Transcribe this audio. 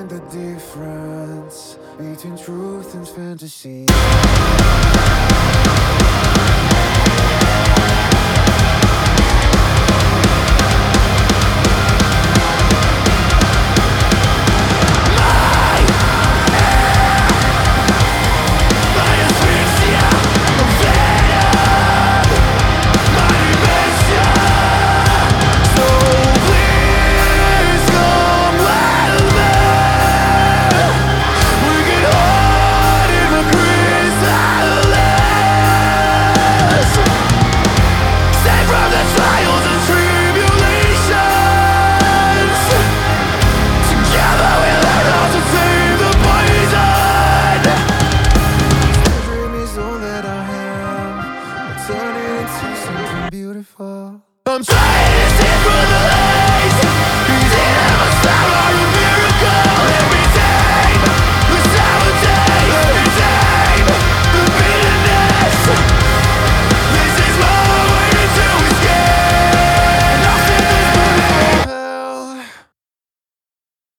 find the difference between truth and fantasy. I'm straight in the lace. He's in our.